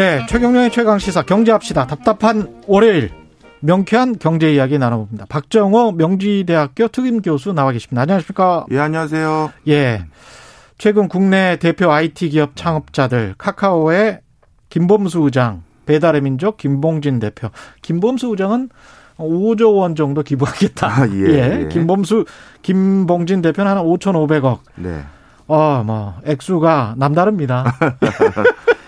네, 최경련의 최강 시사 경제합시다. 답답한 월요일 명쾌한 경제 이야기 나눠봅니다. 박정호 명지대학교 특임 교수 나와 계십니다. 안녕하십니까? 예, 안녕하세요. 예. 최근 국내 대표 IT 기업 창업자들 카카오의 김범수 의장, 배달의 민족 김봉진 대표. 김범수 의장은 5조 원 정도 기부하겠다. 아, 예, 예. 예. 김범수, 김봉진 대표는 한 5,500억. 네. 어, 뭐, 액수가 남다릅니다.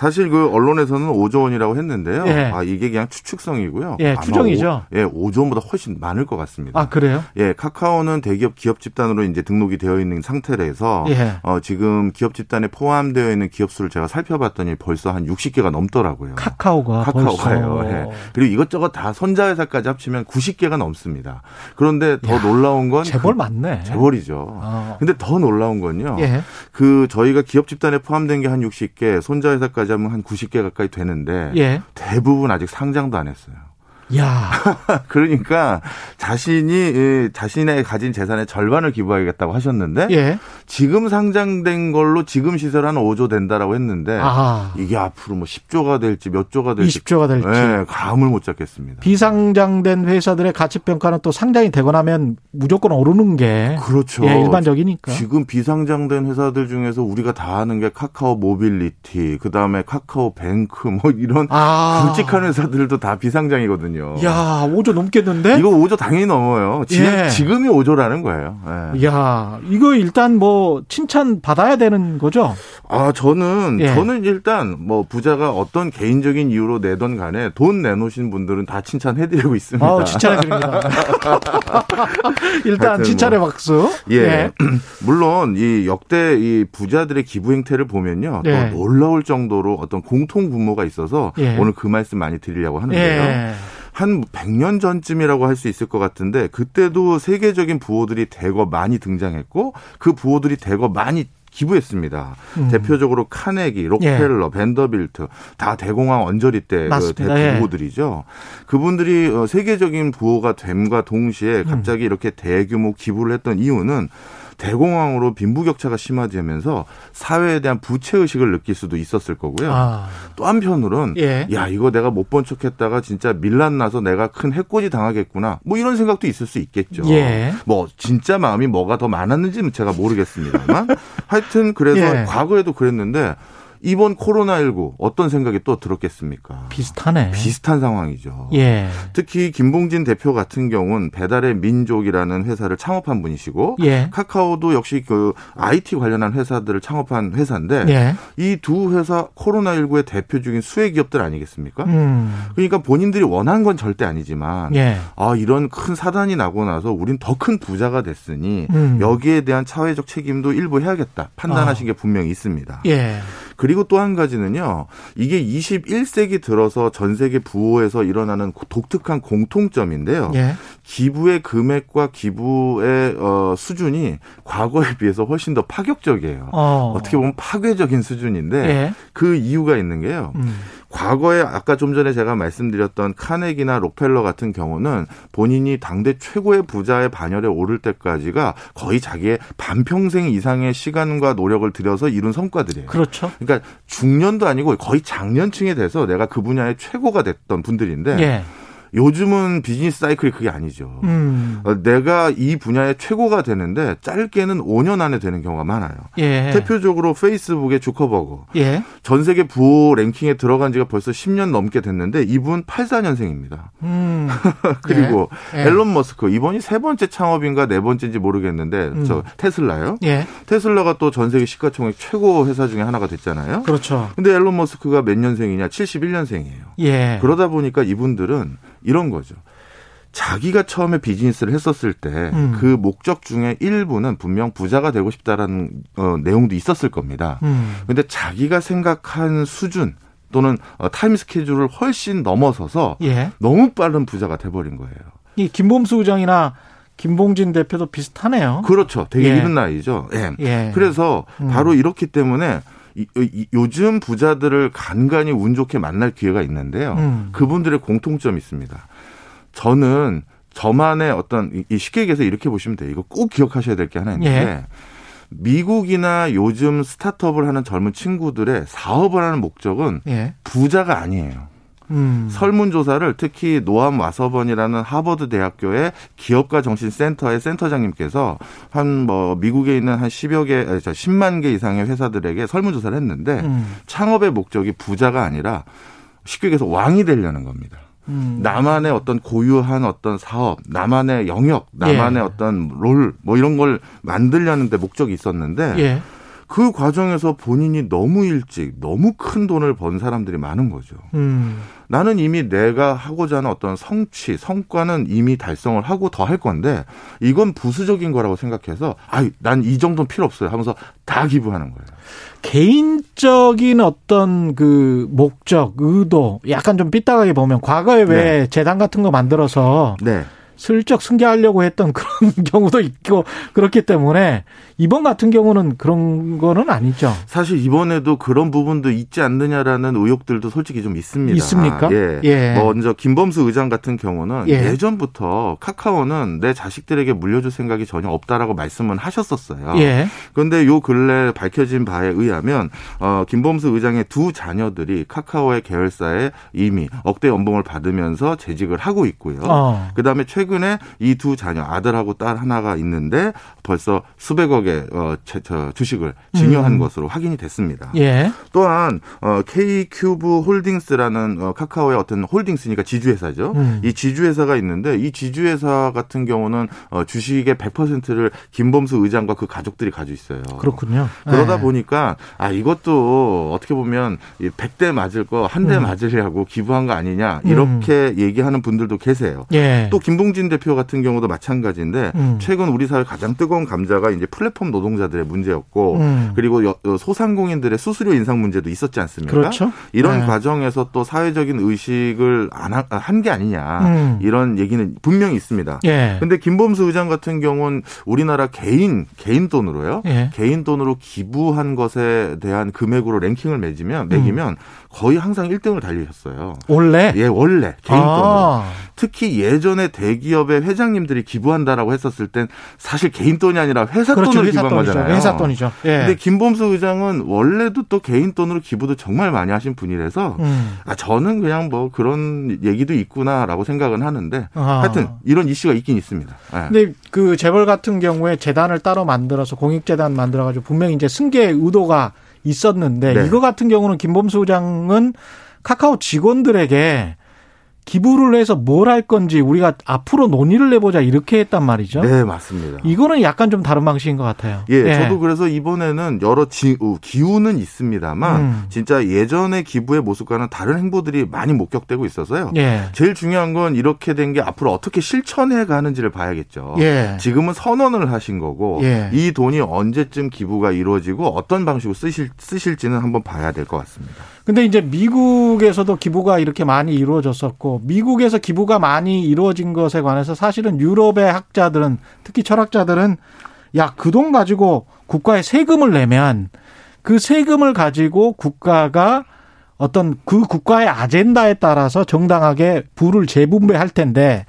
사실 그 언론에서는 5조 원이라고 했는데요. 예. 아, 이게 그냥 추측성이고요. 예, 추정이죠. 오, 예, 5조 원보다 훨씬 많을 것 같습니다. 아, 그래요? 예, 카카오는 대기업 기업 집단으로 이제 등록이 되어 있는 상태라서 예. 어, 지금 기업 집단에 포함되어 있는 기업 수를 제가 살펴봤더니 벌써 한 60개가 넘더라고요. 카카오가 카카오가요. 예. 그리고 이것저것 다 손자회사까지 합치면 90개가 넘습니다. 그런데 더 야, 놀라운 건 재벌 그- 맞네. 재벌이죠. 어. 근데 더 놀라운 건요. 예. 그 저희가 기업 집단에 포함된 게 한 60개, 손자회사까지 하면 한 90개 가까이 되는데 예. 대부분 아직 상장도 안 했어요. 야. 그러니까 자신이 이 자신의 가진 재산의 절반을 기부하겠다고 하셨는데 예. 지금 상장된 걸로 지금 시세로 한 5조 된다라고 했는데 아. 이게 앞으로 뭐 10조가 될지 몇 조가 될지 20조가 될지. 예, 감을 못 잡겠습니다. 비상장된 회사들의 가치 평가는 또 상장이 되고 나면 무조건 오르는 게 그렇죠. 예, 일반적이니까. 지금 비상장된 회사들 중에서 우리가 다 아는 게 카카오 모빌리티, 그 다음에 카카오 뱅크, 뭐 이런 아. 굵직한 회사들도 다 비상장이거든요. 야, 5조 넘겠는데? 이거 5조 당연히 넘어요. 지금, 예. 지금이 5조라는 거예요. 예. 야, 이거 일단 뭐 칭찬 받아야 되는 거죠? 아, 저는, 예. 저는 일단 뭐 부자가 어떤 개인적인 이유로 내던 간에 돈 내놓으신 분들은 다 칭찬해 드리고 있습니다. 어, 칭찬해 드립니다. 일단 칭찬의 뭐. 박수. 예. 물론 이 역대 이 부자들의 기부 행태를 보면요. 예. 또 놀라울 정도로 어떤 공통 분모가 있어서 예. 오늘 그 말씀 많이 드리려고 하는데요. 예. 한 100년 전쯤이라고 할 수 있을 것 같은데 그때도 세계적인 부호들이 대거 많이 등장했고 그 부호들이 대거 많이 기부했습니다. 음. 대표적으로 카네기, 록펠러, 벤더빌트 다 대공황 언저리 때 그. 대표 예. 부호들이죠. 그분들이 어, 세계적인 부호가 됨과 동시에 갑자기 이렇게 대규모 기부를 했던 이유는 대공황으로 빈부격차가 심화되면서 사회에 대한 부채 의식을 느낄 수도 있었을 거고요. 아, 또 한편으로는 예. 야 이거 내가 못 본 척했다가 진짜 밀란 나서 내가 큰 해코지 당하겠구나 뭐 이런 생각도 있을 수 있겠죠. 예. 뭐 진짜 마음이 뭐가 더 많았는지는 제가 모르겠습니다만 하여튼 그래서 예. 과거에도 그랬는데 이번 코로나19 어떤 생각이 또 들었겠습니까? 비슷하네. 비슷한 상황이죠. 예. 특히 김봉진 대표 같은 경우는 배달의 민족이라는 회사를 창업한 분이시고 예. 카카오도 역시 그 IT 관련한 회사들을 창업한 회사인데 예. 이두 회사 코로나19의 대표적인 수혜 기업들 아니겠습니까? 음. 그러니까 본인들이 원한 건 절대 아니지만 예. 아 이런 큰 사단이 나고 나서 우린 더 큰 부자가 됐으니 음. 여기에 대한 사회적 책임도 일부 해야겠다 판단하신 게 분명히 있습니다. 예. 그리고 또 한 가지는요. 이게 21세기 들어서 전 세계 부호에서 일어나는 독특한 공통점인데요. 예. 기부의 금액과 기부의 어, 수준이 과거에 비해서 훨씬 더 파격적이에요. 어. 어떻게 보면 파괴적인 수준인데 예. 그 이유가 있는 게요. 음. 과거에 아까 좀 전에 제가 말씀드렸던 카네기나 록펠러 같은 경우는 본인이 당대 최고의 부자의 반열에 오를 때까지가 거의 자기의 반평생 이상의 시간과 노력을 들여서 이룬 성과들이에요. 그렇죠. 그러니까 중년도 아니고 거의 장년층에 돼서 내가 그 분야의 최고가 됐던 분들인데 예. 요즘은 비즈니스 사이클이 그게 아니죠. 음. 어, 내가 이 분야의 최고가 되는데 짧게는 5년 안에 되는 경우가 많아요. 예. 대표적으로 페이스북의 주커버거. 예. 전 세계 부호 랭킹에 들어간 지가 벌써 10년 넘게 됐는데 이분 84년생입니다. 음. 그리고 예. 앨런 머스크 이번이 세 번째 창업인가 네 번째인지 모르겠는데 음. 저 테슬라요. 예. 테슬라가 또 전 세계 시가총액 최고 회사 중에 하나가 됐잖아요. 그렇죠. 근데 앨런 머스크가 몇 년생이냐? 71년생이에요. 예. 그러다 보니까 이분들은 이런 거죠. 자기가 처음에 비즈니스를 했었을 때그 음. 목적 중에 일부는 분명 부자가 되고 싶다라는 어, 내용도 있었을 겁니다. 음. 근데 자기가 생각한 수준 또는 어, 타임 스케줄을 훨씬 넘어서서 예. 너무 빠른 부자가 돼버린 거예요. 이 김범수 의장이나 김봉진 대표도 비슷하네요. 그렇죠. 되게 예. 이른 나이죠. 예. 예. 그래서 음. 바로 이렇기 때문에 요즘 부자들을 간간히 운 좋게 만날 기회가 있는데요. 음. 그분들의 공통점이 있습니다. 저는 저만의 어떤 이- 이 쉽게 얘기해서 이렇게 보시면 돼요. 이거 꼭 기억하셔야 될 게 하나 있는데 예. 미국이나 요즘 스타트업을 하는 젊은 친구들의 사업을 하는 목적은 예. 부자가 아니에요. 음. 설문조사를 특히 노암 와서번이라는 하버드 대학교의 기업가 정신센터의 센터장님께서 한 뭐 미국에 있는 한 10여 개, 10만 개 이상의 회사들에게 설문조사를 했는데 음. 창업의 목적이 부자가 아니라 쉽게 얘기해서 왕이 되려는 겁니다. 음. 나만의 어떤 고유한 어떤 사업, 나만의 영역, 나만의 예. 어떤 롤, 뭐 이런 걸 만들려는데 목적이 있었는데 예. 그 과정에서 본인이 너무 일찍 너무 큰 돈을 번 사람들이 많은 거죠. 음. 나는 이미 내가 하고자 하는 어떤 성취, 성과는 이미 달성을 하고 더 할 건데 이건 부수적인 거라고 생각해서 아, 난 이 정도는 필요 없어요 하면서 다 기부하는 거예요. 개인적인 어떤 그 목적, 의도 약간 좀 삐딱하게 보면 과거에 왜 네. 재단 같은 거 만들어서 네. 슬쩍 승계하려고 했던 그런 경우도 있고 그렇기 때문에 이번 같은 경우는 그런 거는 아니죠. 사실 이번에도 그런 부분도 있지 않느냐라는 의혹들도 솔직히 좀 있습니다. 있습니까? 예. 예. 먼저 김범수 의장 같은 경우는 예. 전부터 카카오는 내 자식들에게 물려줄 생각이 전혀 없다라고 말씀은 하셨었어요. 예. 그런데 요 근래 밝혀진 바에 의하면 어, 김범수 의장의 두 자녀들이 카카오의 계열사에 이미 억대 연봉을 받으면서 재직을 하고 있고요. 어. 그다음에 최근 에 이 두 자녀 아들하고 딸 하나가 있는데 벌써 수백억의 어, 제, 저, 주식을 증여한 음. 것으로 확인이 됐습니다. 예. 또한 어, K큐브 홀딩스라는 어, 카카오의 어떤 홀딩스니까 지주회사죠. 음. 이 지주회사가 있는데 이 지주회사 같은 경우는 어, 주식의 100%를 김범수 의장과 그 가족들이 가지고 있어요. 그렇군요. 그러다 네. 보니까 아 이것도 어떻게 보면 100대 맞을 거 한대 음. 맞으려고 기부한 거 아니냐 이렇게 음. 얘기하는 분들도 계세요. 예. 또 김봉 진 대표 같은 경우도 마찬가지인데 음. 최근 우리 사회 가장 뜨거운 감자가 이제 플랫폼 노동자들의 문제였고 음. 그리고 소상공인들의 수수료 인상 문제도 있었지 않습니까? 그렇죠. 이런 네. 과정에서 또 사회적인 의식을 안한게 아니냐 음. 이런 얘기는 분명히 있습니다. 예. 근데 김범수 의장 같은 경우는 우리나라 개인 개인 돈으로요. 예. 개인 돈으로 기부한 것에 대한 금액으로 랭킹을 매지면 매기면 음. 거의 항상 1등을 달리셨어요. 원래? 예, 원래 개인 돈으로. 아. 특히 예전에 대기업의 회장님들이 기부한다라고 했었을 땐 사실 개인 돈이 아니라 회사 그렇죠, 돈으로 회사 기부한 돈이죠. 거잖아요. 회사 돈이죠. 예. 근데 김범수 의장은 원래도 또 개인 돈으로 기부도 정말 많이 하신 분이라서 음. 아 저는 그냥 뭐 그런 얘기도 있구나라고 생각은 하는데 아. 하여튼 이런 이슈가 있긴 있습니다. 예. 근데 그 재벌 같은 경우에 재단을 따로 만들어서 공익재단 만들어 가지고 분명히 이제 승계 의도가 있었는데 네. 이거 같은 경우는 김범수 의장은 카카오 직원들에게 기부를 해서 뭘 할 건지 우리가 앞으로 논의를 해보자 이렇게 했단 말이죠. 네, 맞습니다. 이거는 약간 좀 다른 방식인 것 같아요. 예, 네. 저도 그래서 이번에는 여러 지, 기우는 있습니다만 음. 진짜 예전의 기부의 모습과는 다른 행보들이 많이 목격되고 있어서요. 예. 제일 중요한 건 이렇게 된 게 앞으로 어떻게 실천해 가는지를 봐야겠죠. 예. 지금은 선언을 하신 거고 예. 이 돈이 언제쯤 기부가 이루어지고 어떤 방식으로 쓰실, 쓰실지는 한번 봐야 될 것 같습니다. 근데 이제 미국에서도 기부가 이렇게 많이 이루어졌었고 미국에서 기부가 많이 이루어진 것에 관해서 사실은 유럽의 학자들은 특히 철학자들은 야, 그 돈 가지고 국가에 세금을 내면 그 세금을 가지고 국가가 어떤 그 국가의 아젠다에 따라서 정당하게 부를 재분배할 텐데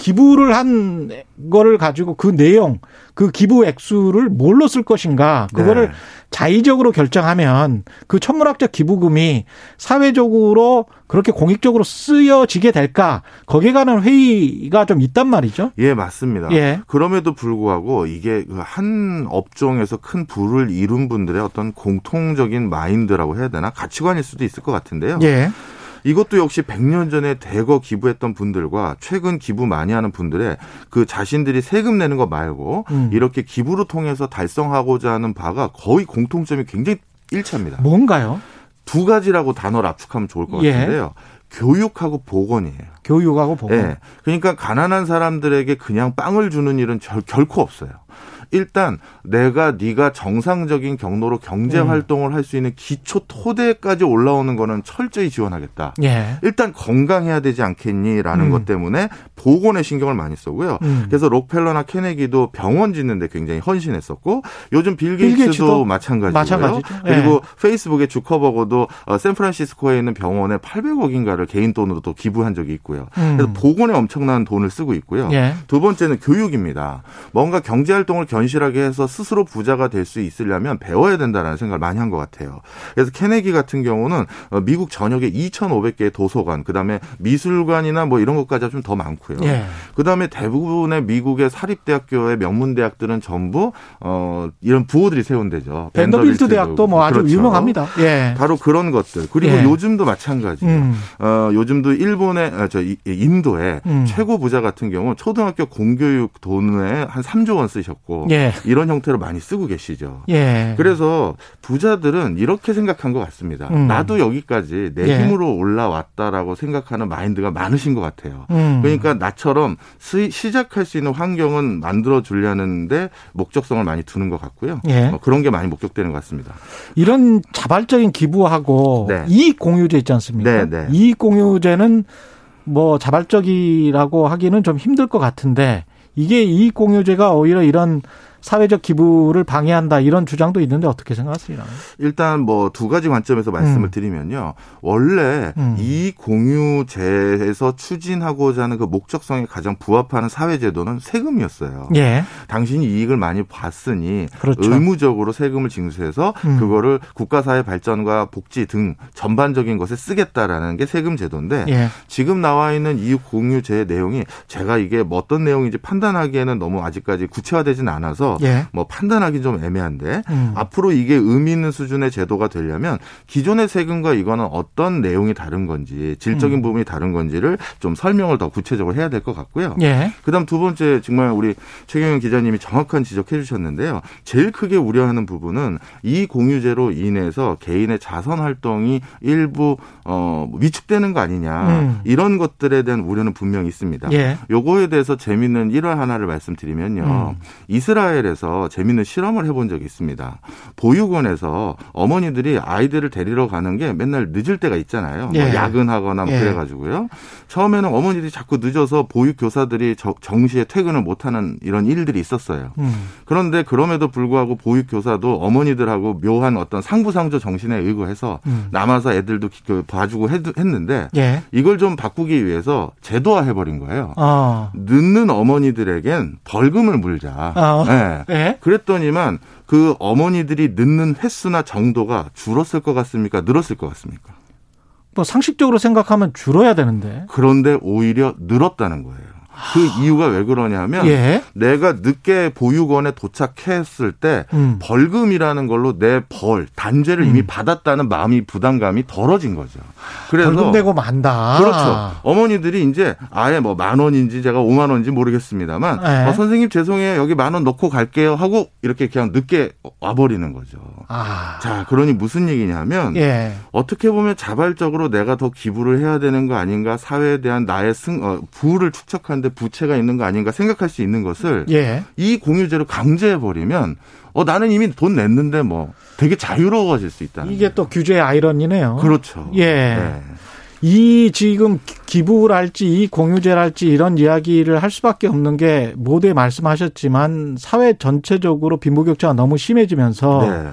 기부를 한 거를 가지고 그 내용, 그 기부 액수를 뭘로 쓸 것인가, 그거를 네. 자의적으로 결정하면 그 천문학적 기부금이 사회적으로 그렇게 공익적으로 쓰여지게 될까? 거기에 관한 회의가 좀 있단 말이죠. 예, 맞습니다. 예. 그럼에도 불구하고 이게 그한 업종에서 큰 부를 이룬 분들의 어떤 공통적인 마인드라고 해야 되나? 가치관일 수도 있을 것 같은데요. 예. 이것도 역시 100년 전에 대거 기부했던 분들과 최근 기부 많이 하는 분들의 그 자신들이 세금 내는 거 말고 음. 이렇게 기부를 통해서 달성하고자 하는 바가 거의 공통점이 굉장히 일치합니다. 뭔가요? 두 가지라고 단어를 압축하면 좋을 것 예. 같은데요. 교육하고 보건이에요. 교육하고 보건. 예. 그러니까 가난한 사람들에게 그냥 빵을 주는 일은 절, 결코 없어요. 일단 내가 네가 정상적인 경로로 경제 음. 활동을 할 수 있는 기초 토대까지 올라오는 거는 철저히 지원하겠다. 예. 일단 건강해야 되지 않겠니라는 음. 것 때문에 보건에 신경을 많이 쓰고요. 음. 그래서 록펠러나 케네기도 병원 짓는데 굉장히 헌신했었고 요즘 빌 게이츠도 마찬가지고요. 마찬가지죠. 예. 그리고 페이스북의 주커버거도 어, 샌프란시스코에 있는 병원에 800억인가를 개인 돈으로 또 기부한 적이 있고요. 음. 그래서 보건에 엄청난 돈을 쓰고 있고요. 예. 두 번째는 교육입니다. 뭔가 경제 활동을 견 견실하게 해서 스스로 부자가 될 수 있으려면 배워야 된다라는 생각을 많이 한 것 같아요. 그래서 케네기 같은 경우는 어, 미국 전역에 2,500개의 도서관, 그다음에 미술관이나 뭐 이런 것까지 좀 더 많고요. 예. 그다음에 대부분의 미국의 사립대학교의 명문대학들은 전부 어 이런 부호들이 세운 데죠. 밴더빌트 대학도 뭐 아주 그렇죠. 유명합니다. 예. 바로 그런 것들. 그리고 예. 요즘도 마찬가지예요. 음. 어 요즘도 일본의 아, 저 인도의 음. 최고 부자 같은 경우 초등학교 공교육 돈에 한 3조 원 쓰셨고 예. 이런 형태로 많이 쓰고 계시죠. 예. 그래서 부자들은 이렇게 생각한 것 같습니다. 음. 나도 여기까지 내 예. 힘으로 올라왔다라고 생각하는 마인드가 많으신 것 같아요. 음. 그러니까 나처럼 시작할 수 있는 환경은 만들어 주려는데 목적성을 많이 두는 것 같고요. 예. 어, 그런 게 많이 목격되는 것 같습니다. 이런 자발적인 기부하고 네. 이익 공유제 있지 않습니까? 네, 네. 이익 공유제는 뭐 자발적이라고 하기는 좀 힘들 것 같은데 이게 이익 공유제가 오히려 이런 사회적 기부를 방해한다 이런 주장도 있는데 어떻게 생각하세요? 일단 뭐 두 가지 관점에서 말씀을 음. 드리면요. 원래 음. 이 공유제에서 추진하고자 하는 그 목적성에 가장 부합하는 사회제도는 세금이었어요. 예. 당신이 이익을 많이 봤으니 그렇죠. 의무적으로 세금을 징수해서 음. 그거를 국가사회 발전과 복지 등 전반적인 것에 쓰겠다라는 게 세금 제도인데 예. 지금 나와 있는 이 공유제 내용이 제가 이게 뭐 어떤 내용인지 판단하기에는 너무 아직까지 구체화되진 않아서 예. 뭐 판단하기 좀 애매한데 음. 앞으로 이게 의미 있는 수준의 제도가 되려면 기존의 세금과 이거는 어떤 내용이 다른 건지 질적인 음. 부분이 다른 건지를 좀 설명을 더 구체적으로 해야 될 것 같고요. 예. 그다음 두 번째 정말 우리 최경영 기자님이 정확한 지적해 주셨는데요. 제일 크게 우려하는 부분은 이 공유제로 인해서 개인의 자선 활동이 일부 어 위축되는 거 아니냐 음. 이런 것들에 대한 우려는 분명히 있습니다. 예. 요거에 대해서 재밌는 일화 하나를 말씀드리면요. 음. 이스라엘 이스라엘에서 재밌는 실험을 해본 적이 있습니다. 보육원에서 어머니들이 아이들을 데리러 가는 게 맨날 늦을 때가 있잖아요. 뭐 예. 뭐 야근하거나 뭐 예. 그래가지고요. 처음에는 어머니들이 자꾸 늦어서 보육 교사들이 정시에 퇴근을 못하는 이런 일들이 있었어요. 음. 그런데 그럼에도 불구하고 보육 교사도 어머니들하고 묘한 어떤 상부상조 정신에 의거해서 음. 남아서 애들도 그 봐주고 했는데 예. 이걸 좀 바꾸기 위해서 제도화 해버린 거예요. 어. 늦는 어머니들에겐 벌금을 물자. 어. 네. 네. 그랬더니만 그 어머니들이 늦는 횟수나 정도가 줄었을 것 같습니까? 늘었을 것 같습니까? 뭐 상식적으로 생각하면 줄어야 되는데. 그런데 오히려 늘었다는 거예요. 그 이유가 왜 그러냐면 예. 내가 늦게 보육원에 도착했을 때 음. 벌금이라는 걸로 내 벌 단죄를 음. 이미 받았다는 마음이 부담감이 덜어진 거죠. 그래서 벌금 내고 만다. 그렇죠. 어머니들이 이제 아예 뭐 만 원인지 제가 오만 원인지 모르겠습니다만 예. 어, 선생님 죄송해요 여기 만 원 넣고 갈게요 하고 이렇게 그냥 늦게 와 버리는 거죠. 아. 자 그러니 무슨 얘기냐면 예. 어떻게 보면 자발적으로 내가 더 기부를 해야 되는 거 아닌가 사회에 대한 나의 승 어, 부를 축적하는데 부채가 있는 거 아닌가 생각할 수 있는 것을 예. 이 공유제로 강제해 버리면 어 나는 이미 돈 냈는데 뭐 되게 자유로워질 수 있다. 이게 또 규제의 아이러니네요. 그렇죠. 예. 네. 이 지금 기부를 할지 이 공유제를 할지 이런 이야기를 할 수밖에 없는 게 모두에 말씀하셨지만 사회 전체적으로 빈부격차가 너무 심해지면서 네.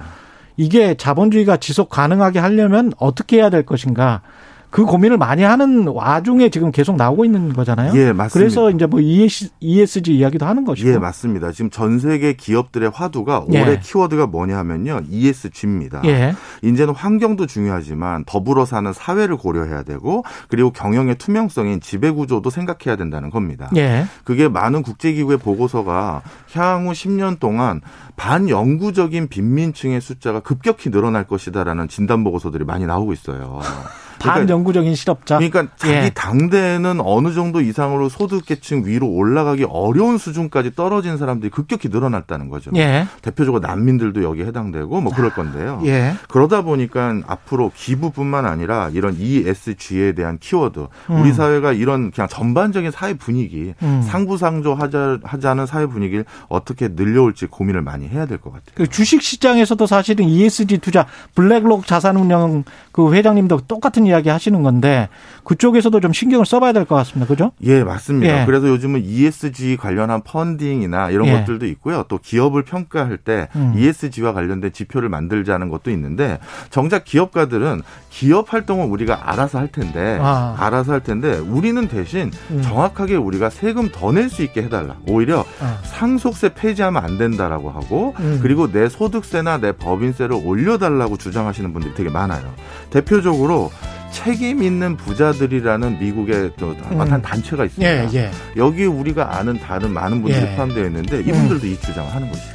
이게 자본주의가 지속 가능하게 하려면 어떻게 해야 될 것인가 그 고민을 많이 하는 와중에 지금 계속 나오고 있는 거잖아요. 예, 맞습니다. 그래서 이제 뭐 ESG 이야기도 하는 것이고. 예, 맞습니다. 지금 전 세계 기업들의 화두가 예. 올해 키워드가 뭐냐 하면요. ESG입니다. 예. 이제는 환경도 중요하지만 더불어 사는 사회를 고려해야 되고 그리고 경영의 투명성인 지배 구조도 생각해야 된다는 겁니다. 예. 그게 많은 국제 기구의 보고서가 향후 10년 동안 반영구적인 빈민층의 숫자가 급격히 늘어날 것이다라는 진단 보고서들이 많이 나오고 있어요. 그러니까 반영구적인 실업자. 그러니까 자기 예. 당대는 어느 정도 이상으로 소득계층 위로 올라가기 어려운 수준까지 떨어진 사람들이 급격히 늘어났다는 거죠. 예. 대표적으로 난민들도 여기에 해당되고 뭐 그럴 건데요. 예. 그러다 보니까 앞으로 기부뿐만 아니라 이런 ESG에 대한 키워드, 음. 우리 사회가 이런 그냥 전반적인 사회 분위기, 음. 상부상조 하자, 하자는 사회 분위기를 어떻게 늘려올지 고민을 많이 해야 될 것 같아요. 그 주식 시장에서도 사실은 ESG 투자, 블랙록 자산운영 그 회장님도 똑같은 이야기 하시는 건데 그쪽에서도 좀 신경을 써봐야 될 것 같습니다. 그죠? 예, 맞습니다. 예. 그래서 요즘은 ESG 관련한 펀딩이나 이런 예. 것들도 있고요. 또 기업을 평가할 때 음. ESG와 관련된 지표를 만들자는 것도 있는데 정작 기업가들은 기업 활동은 우리가 알아서 할 텐데 아. 알아서 할 텐데 우리는 대신 음. 정확하게 우리가 세금 더 낼 수 있게 해달라. 오히려 아. 상속세 폐지하면 안 된다라고 하고 음. 그리고 내 소득세나 내 법인세를 올려달라고 주장하시는 분들이 되게 많아요. 대표적으로 책임 있는 부자들이라는 미국의 또 음. 한 단체가 있습니다. 예, 예. 여기 우리가 아는 다른 많은 분들이 예. 포함되어 있는데 이분들도 이 주장을 하는 것이죠.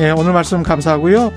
예, 오늘 말씀 감사하고요.